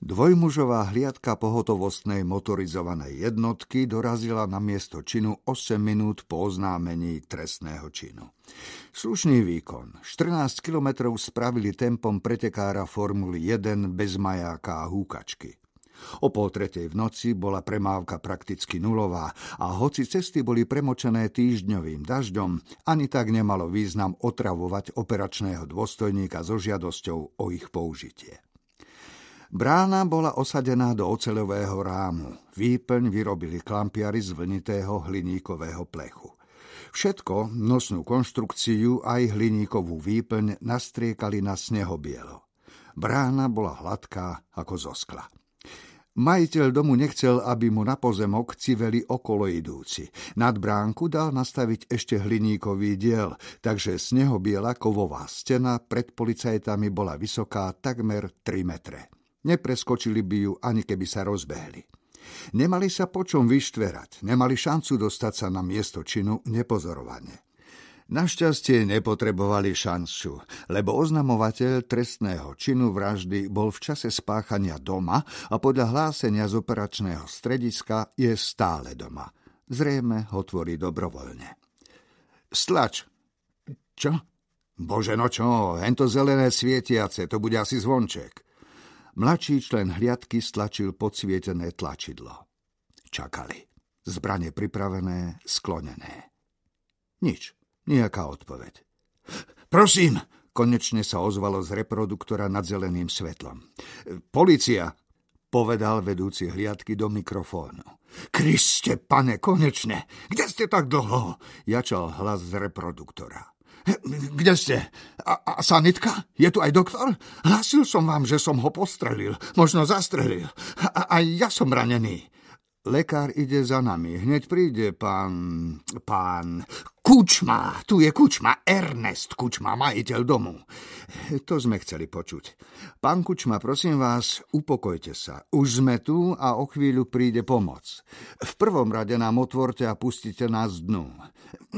Dvojmužová hliadka pohotovostnej motorizovanej jednotky dorazila na miesto činu 8 minút po oznámení trestného činu. Slušný výkon. 14 kilometrov spravili tempom pretekára Formuly 1 bez majáka a húkačky. O pol tretej v noci bola premávka prakticky nulová a hoci cesty boli premočené týždňovým dažďom, ani tak nemalo význam otravovať operačného dôstojníka so žiadosťou o ich použitie. Brána bola osadená do oceľového rámu. Výplň vyrobili klampiari z vlnitého hliníkového plechu. Všetko, nosnú konštrukciu aj hliníkovú výplň nastriekali na snehobielo. Brána bola hladká ako zo skla. Majiteľ domu nechcel, aby mu na pozemok civeli okolo idúci. Nad bránku dal nastaviť ešte hliníkový diel, takže snehobiela kovová stena pred policajtami bola vysoká takmer 3 metre. Nepreskočili by ju, ani keby sa rozbehli. Nemali sa po čom vyštverať, nemali šancu dostať sa na miesto činu nepozorovane. Našťastie nepotrebovali šancu, lebo oznamovateľ trestného činu vraždy bol v čase spáchania doma a podľa hlásenia z operačného strediska je stále doma. Zrejme ho tvorí dobrovoľne. Stlač. Čo? Bože, no čo, hento zelené svietiace, to bude asi zvonček. Mladší člen hliadky stlačil podsvietené tlačidlo. Čakali. Zbranie pripravené, sklonené. Nič, nejaká odpoveď. Prosím, konečne sa ozvalo z reproduktora nad zeleným svetlom. Polícia, povedal vedúci hliadky do mikrofónu. Kriste, pane, konečne, kde ste tak dlho? Jačal hlas z reproduktora. Kde ste? Sanitka? Je tu aj doktor? Hlásil som vám, že som ho postrelil, možno zastrelil. A, aj ja som ranený. Lekár ide za nami. Hneď príde pán... pán... Kučma, tu je Kučma, Ernest Kučma, majiteľ domu. To sme chceli počuť. Pán Kučma, prosím vás, upokojte sa. Už sme tu a o chvíľu príde pomoc. V prvom rade nám otvorte a pustite nás dnu.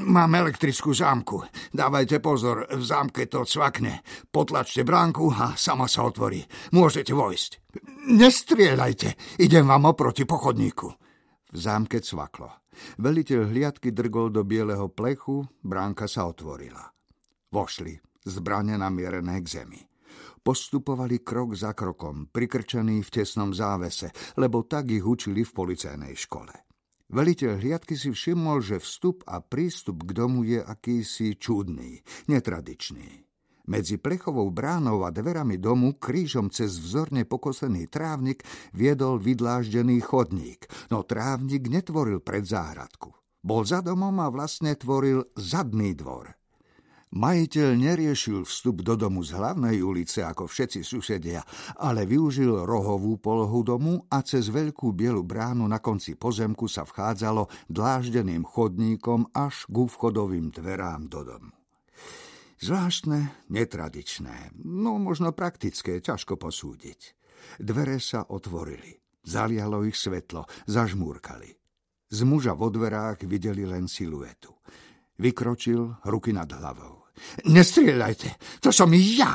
Mám elektrickú zámku. Dávajte pozor, v zámke to cvakne. Potlačte bránku a sama sa otvorí. Môžete vojsť. Nestrieľajte, idem vám oproti pochodníku. V zámke cvaklo. Veliteľ hliadky drgol do bieleho plechu, bránka sa otvorila. Vošli, zbrane namierené k zemi. Postupovali krok za krokom, prikrčení v tesnom závese, lebo tak ich učili v policajnej škole. Veliteľ hliadky si všimol, že vstup a prístup k domu je akýsi čudný, netradičný. Medzi plechovou bránou a dverami domu krížom cez vzorne pokosený trávnik viedol vydláždený chodník, no trávnik netvoril pred záhradku. Bol za domom a vlastne tvoril zadný dvor. Majiteľ neriešil vstup do domu z hlavnej ulice ako všetci susedia, ale využil rohovú polohu domu a cez veľkú bielu bránu na konci pozemku sa vchádzalo dláždeným chodníkom až ku vchodovým dverám do domu. Zvláštne, netradičné, no možno praktické, ťažko posúdiť. Dvere sa otvorili. Zalialo ich svetlo, zažmúrkali. Z muža vo dverách videli len siluetu. Vykročil, ruky nad hlavou. Nestrieľajte, to som ja!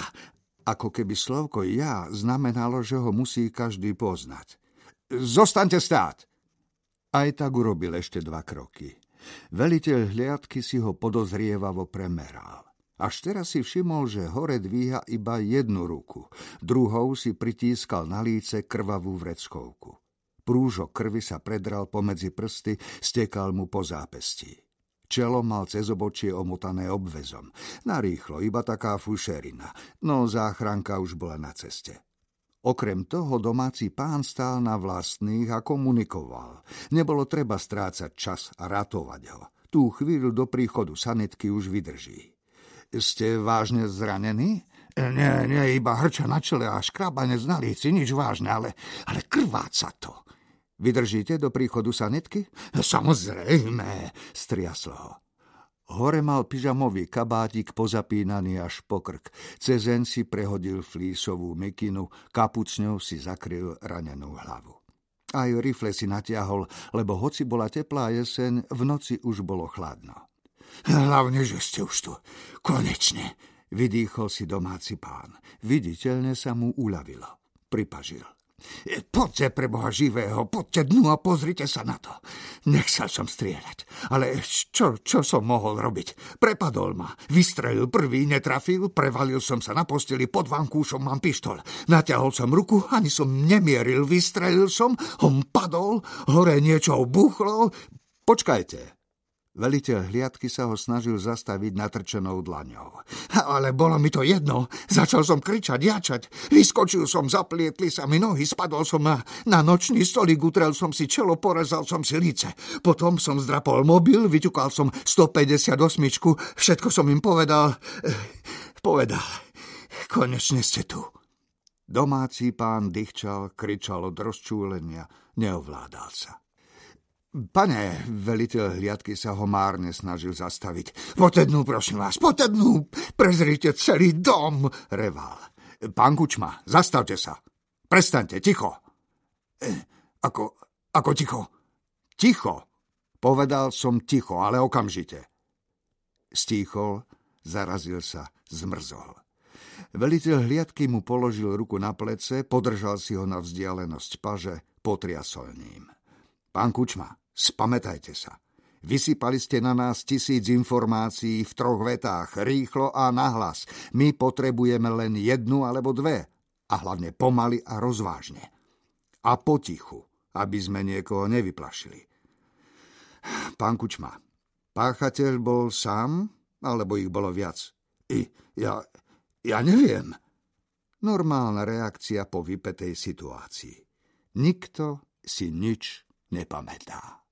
Ako keby slovko ja znamenalo, že ho musí každý poznať. Zostaňte stáť! Aj tak urobil ešte dva kroky. Veliteľ hliadky si ho podozrievavo premeral. Až teraz si všimol, že hore dvíha iba jednu ruku, druhou si pritískal na líce krvavú vreckovku. Prúžok krvi sa predral pomedzi prsty, stekal mu po zápestí. Čelo mal cez obočie omotané obvezom. Narýchlo, iba taká fušerina, no záchranka už bola na ceste. Okrem toho domáci pán stál na vlastných a komunikoval. Nebolo treba strácať čas a ratovať ho. Tú chvíľu do príchodu sanitky už vydrží. Ste vážne zranení? Nie, nie, iba hrča na čele a škrábanec na líci, nič vážne, ale, ale krváca to. Vydržíte do príchodu sanitky? Samozrejme, striaslo ho. Hore mal pyžamový kabátik pozapínaný až po krk. Cezen si prehodil flísovú mikinu, kapucňou si zakryl ranenú hlavu. Aj rifle si natiahol, lebo hoci bola teplá jeseň, v noci už bolo chladno. Hlavne, že ste už tu. Konečne, vydýchol si domáci pán. Viditeľne sa mu uľavilo. Pripažil. Poďte pre Boha živého, poďte dnu a pozrite sa na to. Nechcel som strieľať, ale čo, čo som mohol robiť? Prepadol ma, vystrelil prvý, netrafil, prevalil som sa na posteli, pod vankúšom mám pištol. Naťahol som ruku, ani som nemieril, vystrelil som, on padol, hore niečo buchlo. Počkajte, Veliteľ hliadky sa ho snažil zastaviť natrčenou dlaňou. Ale bolo mi to jedno. Začal som kričať, jačať. Vyskočil som, zaplietli sa mi nohy, spadol som na, na nočný stolík, utrel som si čelo, porezal som si líce. Potom som zdrapol mobil, vyťukal som 158. Všetko som im povedal. Povedal. Konečne ste tu. Domáci pán dychčal, kričal od rozčúlenia, neovládal sa. Pane, veliteľ hliadky sa ho márne snažil zastaviť. Potednú, prosím vás, potednú, prezrite celý dom, reval. Pán Kučma, zastavte sa. Prestaňte, ticho. E, ako, ako ticho? Ticho. Povedal som ticho, ale okamžite. Stíchol, zarazil sa, zmrzol. Veliteľ hliadky mu položil ruku na plece, podržal si ho na vzdialenosť paže, potriasol ním. Pán Kučma, Spamätajte sa. Vysypali ste na nás tisíc informácií v troch vetách, rýchlo a nahlas. My potrebujeme len jednu alebo dve. A hlavne pomaly a rozvážne. A potichu, aby sme niekoho nevyplašili. Pán Kučma, páchateľ bol sám, alebo ich bolo viac? I, ja, ja neviem. Normálna reakcia po vypetej situácii. Nikto si nič nepamätá.